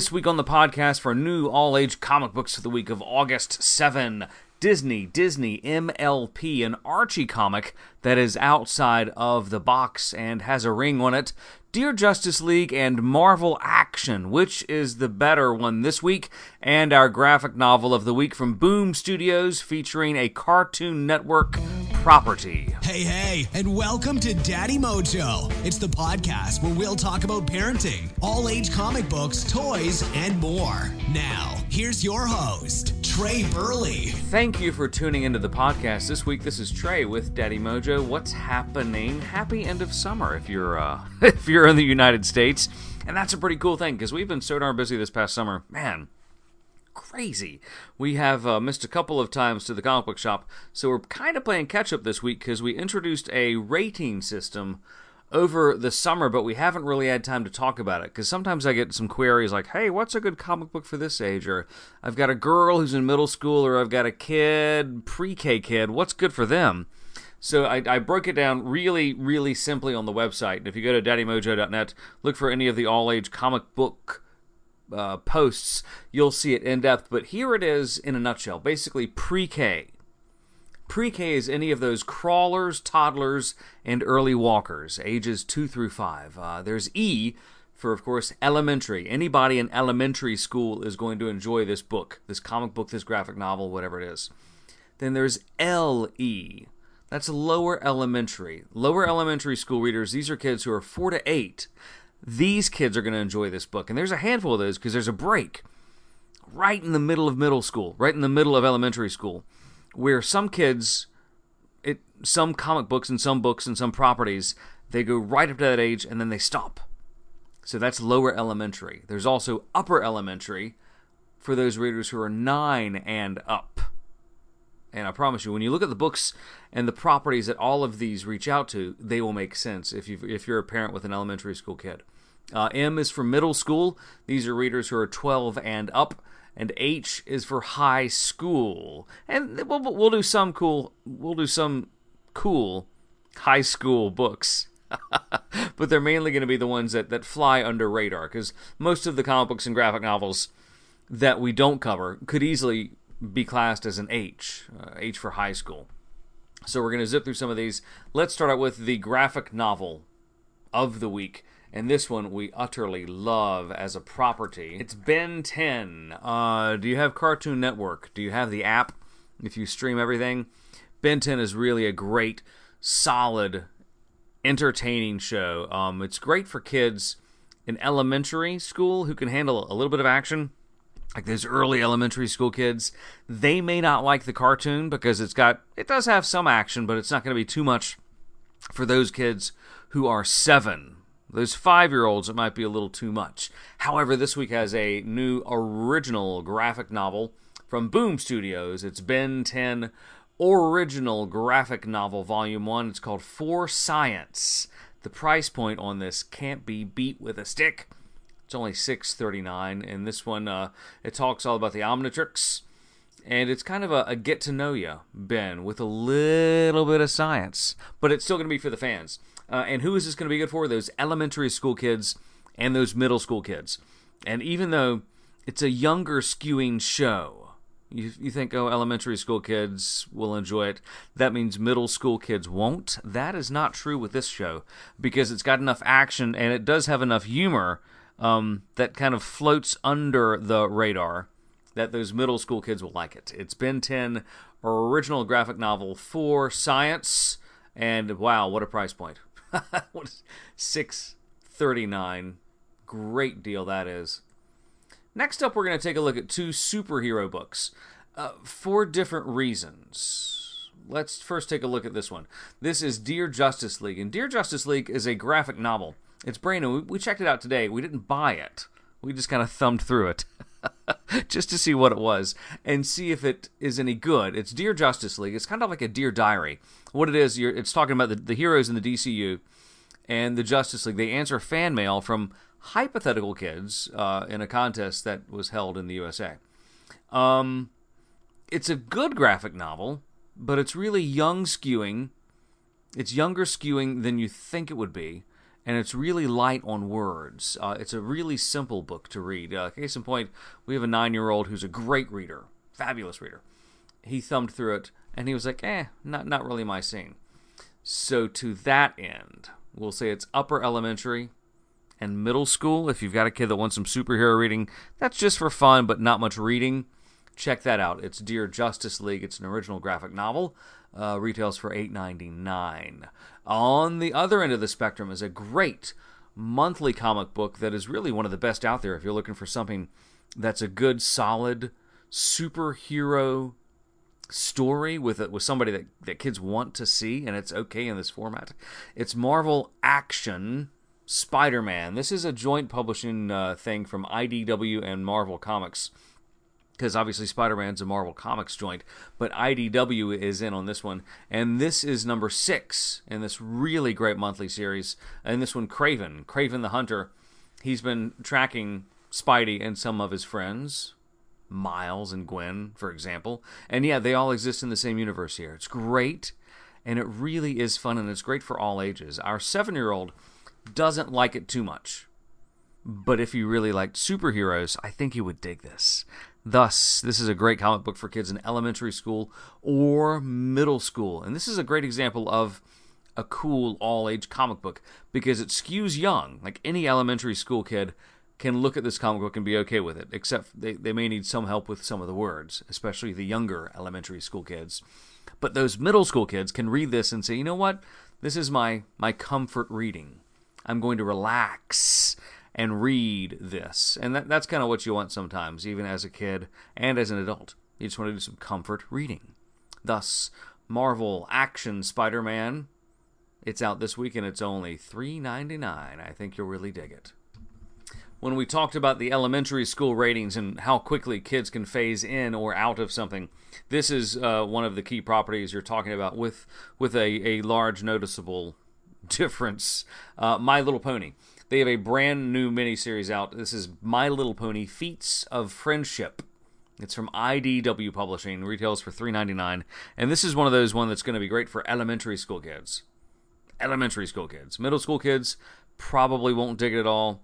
This week on the podcast for new all age comic books for the week of August 7. Disney, Disney MLP, an Archie comic that is outside of the box and has a ring on it. Dear Justice League and Marvel Action, which is the better one this week, and our graphic novel of the week from Boom Studios featuring a Cartoon Network property. Hey, hey, and welcome to Daddy Mojo. It's the podcast where we'll talk about parenting, all age comic books, toys, and more. Now, here's your host, Trey Burley. Thank you for tuning into the podcast this week. This is Trey with Daddy Mojo. What's happening? Happy end of summer if you're uh, if you're in the United States, and that's a pretty cool thing because we've been so darn busy this past summer. Man, crazy. We have uh, missed a couple of times to the comic book shop, so we're kind of playing catch up this week because we introduced a rating system over the summer, but we haven't really had time to talk about it because sometimes I get some queries like, hey, what's a good comic book for this age? Or I've got a girl who's in middle school, or I've got a kid, pre K kid, what's good for them? So I, I, broke it down really, really simply on the website. And if you go to daddymojo.net, look for any of the all age comic book uh, posts, you'll see it in depth. But here it is in a nutshell basically pre K. Pre K is any of those crawlers, toddlers, and early walkers, ages 2 through 5. Uh, there's E for, of course, elementary. Anybody in elementary school is going to enjoy this book, this comic book, this graphic novel, whatever it is. Then there's LE that's lower elementary. Lower elementary school readers, these are kids who are 4 to 8. These kids are going to enjoy this book. And there's a handful of those because there's a break right in the middle of middle school, right in the middle of elementary school, where some kids, it, some comic books and some books and some properties, they go right up to that age and then they stop. So that's lower elementary. There's also upper elementary for those readers who are 9 and up. And I promise you, when you look at the books and the properties that all of these reach out to, they will make sense if you if you're a parent with an elementary school kid. Uh, M is for middle school. These are readers who are 12 and up. And H is for high school. And we'll, we'll do some cool. We'll do some cool high school books. but they're mainly going to be the ones that, that fly under radar because most of the comic books and graphic novels that we don't cover could easily be classed as an H, uh, H for high school. So we're going to zip through some of these. Let's start out with the graphic novel of the week. And this one we utterly love as a property. It's Ben 10. Uh, do you have Cartoon Network? Do you have the app? If you stream everything, Ben 10 is really a great, solid, entertaining show. Um, it's great for kids in elementary school who can handle a little bit of action like those early elementary school kids, they may not like the cartoon because it's got it does have some action, but it's not going to be too much for those kids who are 7. Those 5-year-olds it might be a little too much. However, this week has a new original graphic novel from Boom Studios. It's Ben 10 original graphic novel volume 1. It's called For Science. The price point on this can't be beat with a stick. It's only six thirty nine, and this one uh, it talks all about the Omnitrix, and it's kind of a, a get to know you Ben with a little bit of science, but it's still going to be for the fans. Uh, and who is this going to be good for? Those elementary school kids and those middle school kids. And even though it's a younger skewing show, you, you think, oh, elementary school kids will enjoy it. That means middle school kids won't. That is not true with this show because it's got enough action and it does have enough humor um, that kind of floats under the radar that those middle school kids will like it. It's Ben 10 original graphic novel for science, and wow, what a price point! six thirty nine? Great deal that is. Next up, we're going to take a look at two superhero books uh, for different reasons. Let's first take a look at this one. This is Dear Justice League, and Dear Justice League is a graphic novel it's brand new. We checked it out today. We didn't buy it. We just kind of thumbed through it just to see what it was and see if it is any good. It's Dear Justice League. It's kind of like a Dear Diary. What it is, it's talking about the, the heroes in the DCU and the Justice League. They answer fan mail from hypothetical kids uh, in a contest that was held in the USA. Um, it's a good graphic novel, but it's really young skewing. It's younger skewing than you think it would be and it's really light on words. Uh, it's a really simple book to read. Uh, case in point, we have a nine year old who's a great reader, fabulous reader. He thumbed through it and he was like, eh, not, not really my scene. So, to that end, we'll say it's upper elementary and middle school. If you've got a kid that wants some superhero reading, that's just for fun, but not much reading. Check that out. It's Dear Justice League. It's an original graphic novel. Uh, retails for $8.99. On the other end of the spectrum is a great monthly comic book that is really one of the best out there if you're looking for something that's a good, solid superhero story with with somebody that, that kids want to see and it's okay in this format. It's Marvel Action Spider-Man. This is a joint publishing uh, thing from IDW and Marvel Comics because obviously Spider-Man's a Marvel Comics joint, but IDW is in on this one, and this is number six in this really great monthly series. And this one, Kraven, Kraven the Hunter, he's been tracking Spidey and some of his friends, Miles and Gwen, for example, and yeah, they all exist in the same universe here. It's great, and it really is fun, and it's great for all ages. Our seven-year-old doesn't like it too much. But if you really liked superheroes, I think you would dig this. Thus, this is a great comic book for kids in elementary school or middle school. And this is a great example of a cool all age comic book because it skews young. Like any elementary school kid can look at this comic book and be okay with it, except they, they may need some help with some of the words, especially the younger elementary school kids. But those middle school kids can read this and say, you know what? This is my, my comfort reading. I'm going to relax and read this. And that, that's kind of what you want sometimes, even as a kid and as an adult. You just want to do some comfort reading. Thus, Marvel Action Spider Man. It's out this week and it's only $3.99. I think you'll really dig it. When we talked about the elementary school ratings and how quickly kids can phase in or out of something, this is uh, one of the key properties you're talking about with with a, a large noticeable difference. Uh, My Little Pony. They have a brand new miniseries out. This is My Little Pony Feats of Friendship. It's from IDW Publishing. Retails for $3.99. And this is one of those one that's going to be great for elementary school kids. Elementary school kids. Middle school kids probably won't dig it at all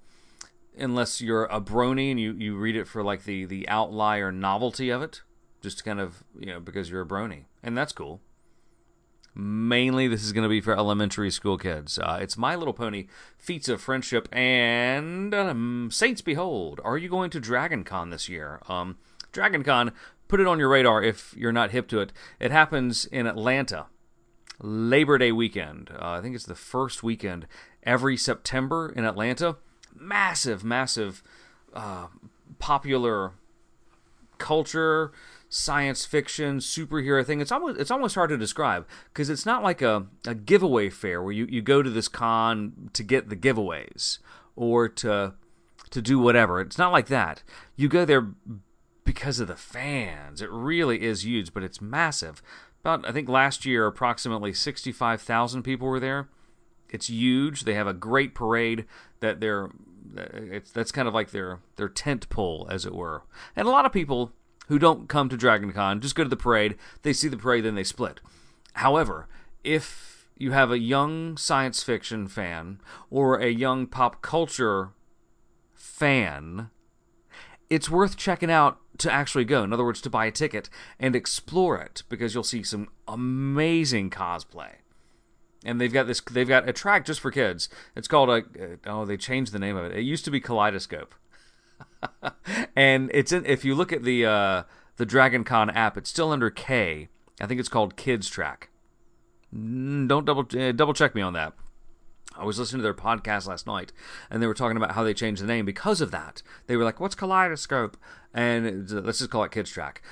unless you're a brony and you, you read it for like the, the outlier novelty of it. Just kind of, you know, because you're a brony. And that's cool. Mainly, this is going to be for elementary school kids. Uh, it's My Little Pony, Feats of Friendship, and um, Saints Behold. Are you going to Dragon Con this year? Um, Dragon Con, put it on your radar if you're not hip to it. It happens in Atlanta, Labor Day weekend. Uh, I think it's the first weekend every September in Atlanta. Massive, massive, uh, popular culture science fiction superhero thing. It's almost it's almost hard to describe because it's not like a, a giveaway fair where you, you go to this con to get the giveaways or to to do whatever. It's not like that. You go there because of the fans. It really is huge, but it's massive. About I think last year approximately 65,000 people were there. It's huge. They have a great parade that they're it's that's kind of like their their tent pole as it were. And a lot of people who don't come to Dragon Con just go to the parade. They see the parade, then they split. However, if you have a young science fiction fan or a young pop culture fan, it's worth checking out to actually go. In other words, to buy a ticket and explore it because you'll see some amazing cosplay. And they've got this. They've got a track just for kids. It's called a. Oh, they changed the name of it. It used to be Kaleidoscope and it's in, if you look at the uh, the Dragon Con app, it's still under K. I think it's called Kids Track. Mm, don't double uh, double check me on that. I was listening to their podcast last night, and they were talking about how they changed the name because of that. They were like, "What's Kaleidoscope?" And let's just call it Kids Track.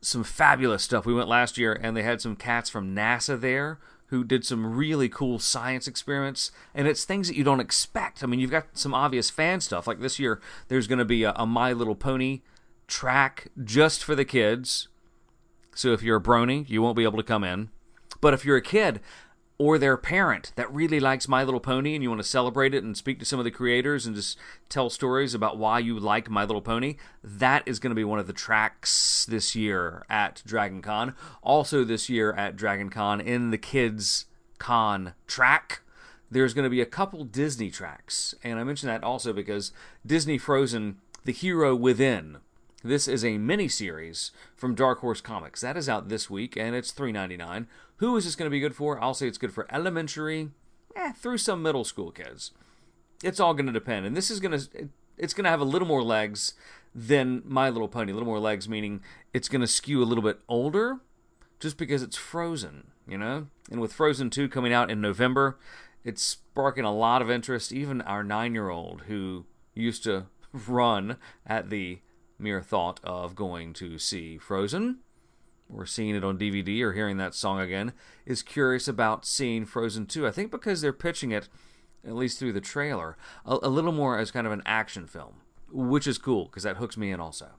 Some fabulous stuff. We went last year, and they had some cats from NASA there who did some really cool science experiments, and it's things that you don't expect. I mean, you've got some obvious fan stuff. Like this year, there's going to be a, a My Little Pony track just for the kids. So if you're a brony, you won't be able to come in. But if you're a kid, or their parent that really likes My Little Pony and you want to celebrate it and speak to some of the creators and just tell stories about why you like My Little Pony, that is going to be one of the tracks this year at Dragon Con. Also, this year at Dragon Con in the Kids Con track, there's going to be a couple Disney tracks. And I mention that also because Disney Frozen The Hero Within. This is a mini series from Dark Horse Comics. That is out this week and it's $3.99. Who is this going to be good for? I'll say it's good for elementary eh, through some middle school kids. It's all going to depend. And this is going to it's going to have a little more legs than My Little Pony. A little more legs meaning it's going to skew a little bit older just because it's Frozen, you know? And with Frozen 2 coming out in November, it's sparking a lot of interest. Even our nine year old, who used to run at the mere thought of going to see Frozen or seeing it on DVD or hearing that song again, is curious about seeing Frozen 2. I think because they're pitching it, at least through the trailer, a, a little more as kind of an action film, which is cool because that hooks me in also.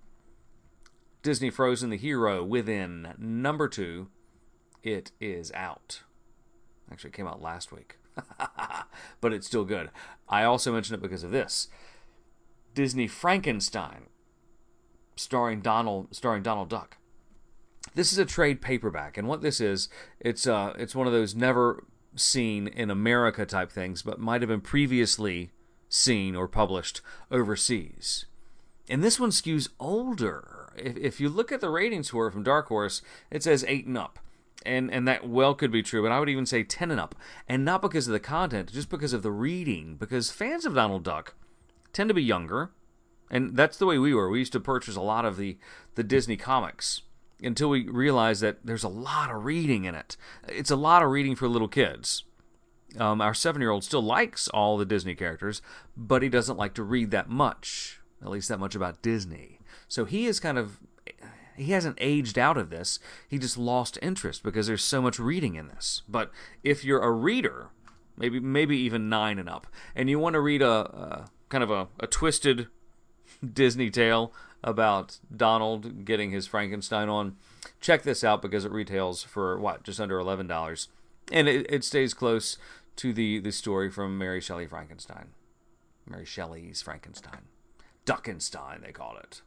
Disney Frozen The Hero within number two. It is out. Actually, it came out last week. but it's still good. I also mention it because of this. Disney Frankenstein, starring Donald, starring Donald Duck. This is a trade paperback, and what this is, it's uh, it's one of those never seen in America type things, but might have been previously seen or published overseas. And this one skews older. If, if you look at the ratings for it from Dark Horse, it says eight and up and and that well could be true, but I would even say ten and up, and not because of the content, just because of the reading. Because fans of Donald Duck tend to be younger, and that's the way we were. We used to purchase a lot of the the Disney comics until we realized that there's a lot of reading in it. It's a lot of reading for little kids. Um, our seven year old still likes all the Disney characters, but he doesn't like to read that much, at least that much about Disney. So he is kind of he hasn't aged out of this. He just lost interest because there's so much reading in this. But if you're a reader, maybe maybe even nine and up, and you want to read a, a kind of a, a twisted Disney tale about Donald getting his Frankenstein on, check this out because it retails for what just under eleven dollars, and it, it stays close to the the story from Mary Shelley Frankenstein, Mary Shelley's Frankenstein, Duckenstein they call it.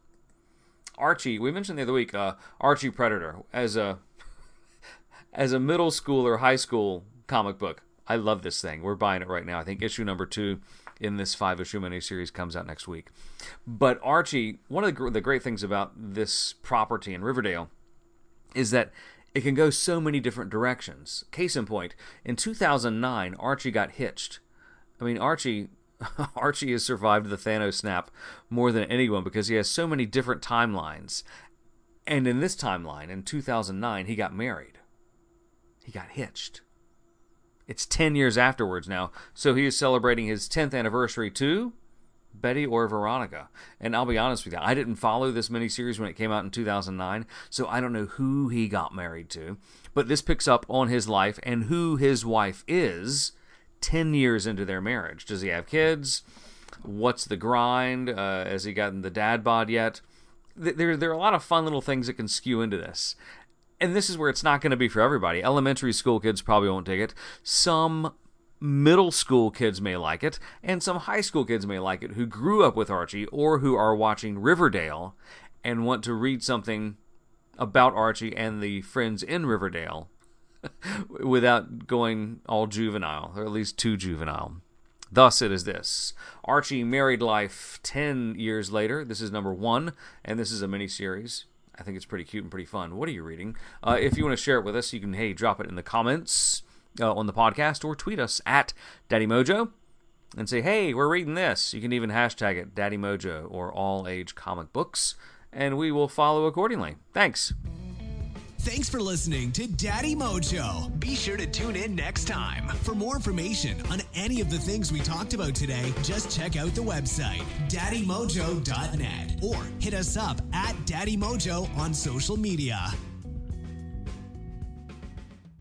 Archie, we mentioned the other week, uh, Archie Predator as a as a middle school or high school comic book. I love this thing. We're buying it right now. I think issue number two in this five issue mini series comes out next week. But Archie, one of the, the great things about this property in Riverdale is that it can go so many different directions. Case in point, in 2009, Archie got hitched. I mean, Archie Archie has survived the Thanos snap more than anyone because he has so many different timelines. And in this timeline, in 2009, he got married. He got hitched. It's 10 years afterwards now, so he is celebrating his 10th anniversary too. Betty or Veronica. And I'll be honest with you, I didn't follow this miniseries when it came out in 2009, so I don't know who he got married to. But this picks up on his life and who his wife is 10 years into their marriage. Does he have kids? What's the grind? Uh, has he gotten the dad bod yet? There, there are a lot of fun little things that can skew into this. And this is where it's not going to be for everybody. Elementary school kids probably won't take it. Some middle school kids may like it, and some high school kids may like it who grew up with Archie or who are watching Riverdale and want to read something about Archie and the friends in Riverdale without going all juvenile, or at least too juvenile. Thus, it is this Archie Married Life 10 years later. This is number one, and this is a mini series. I think it's pretty cute and pretty fun. What are you reading? Uh, if you want to share it with us, you can, hey, drop it in the comments uh, on the podcast or tweet us at Daddy Mojo and say, hey, we're reading this. You can even hashtag it Daddy Mojo or All Age Comic Books, and we will follow accordingly. Thanks. Thanks for listening to Daddy Mojo. Be sure to tune in next time. For more information on any of the things we talked about today, just check out the website, daddymojo.net, or hit us up at Daddy Mojo on social media.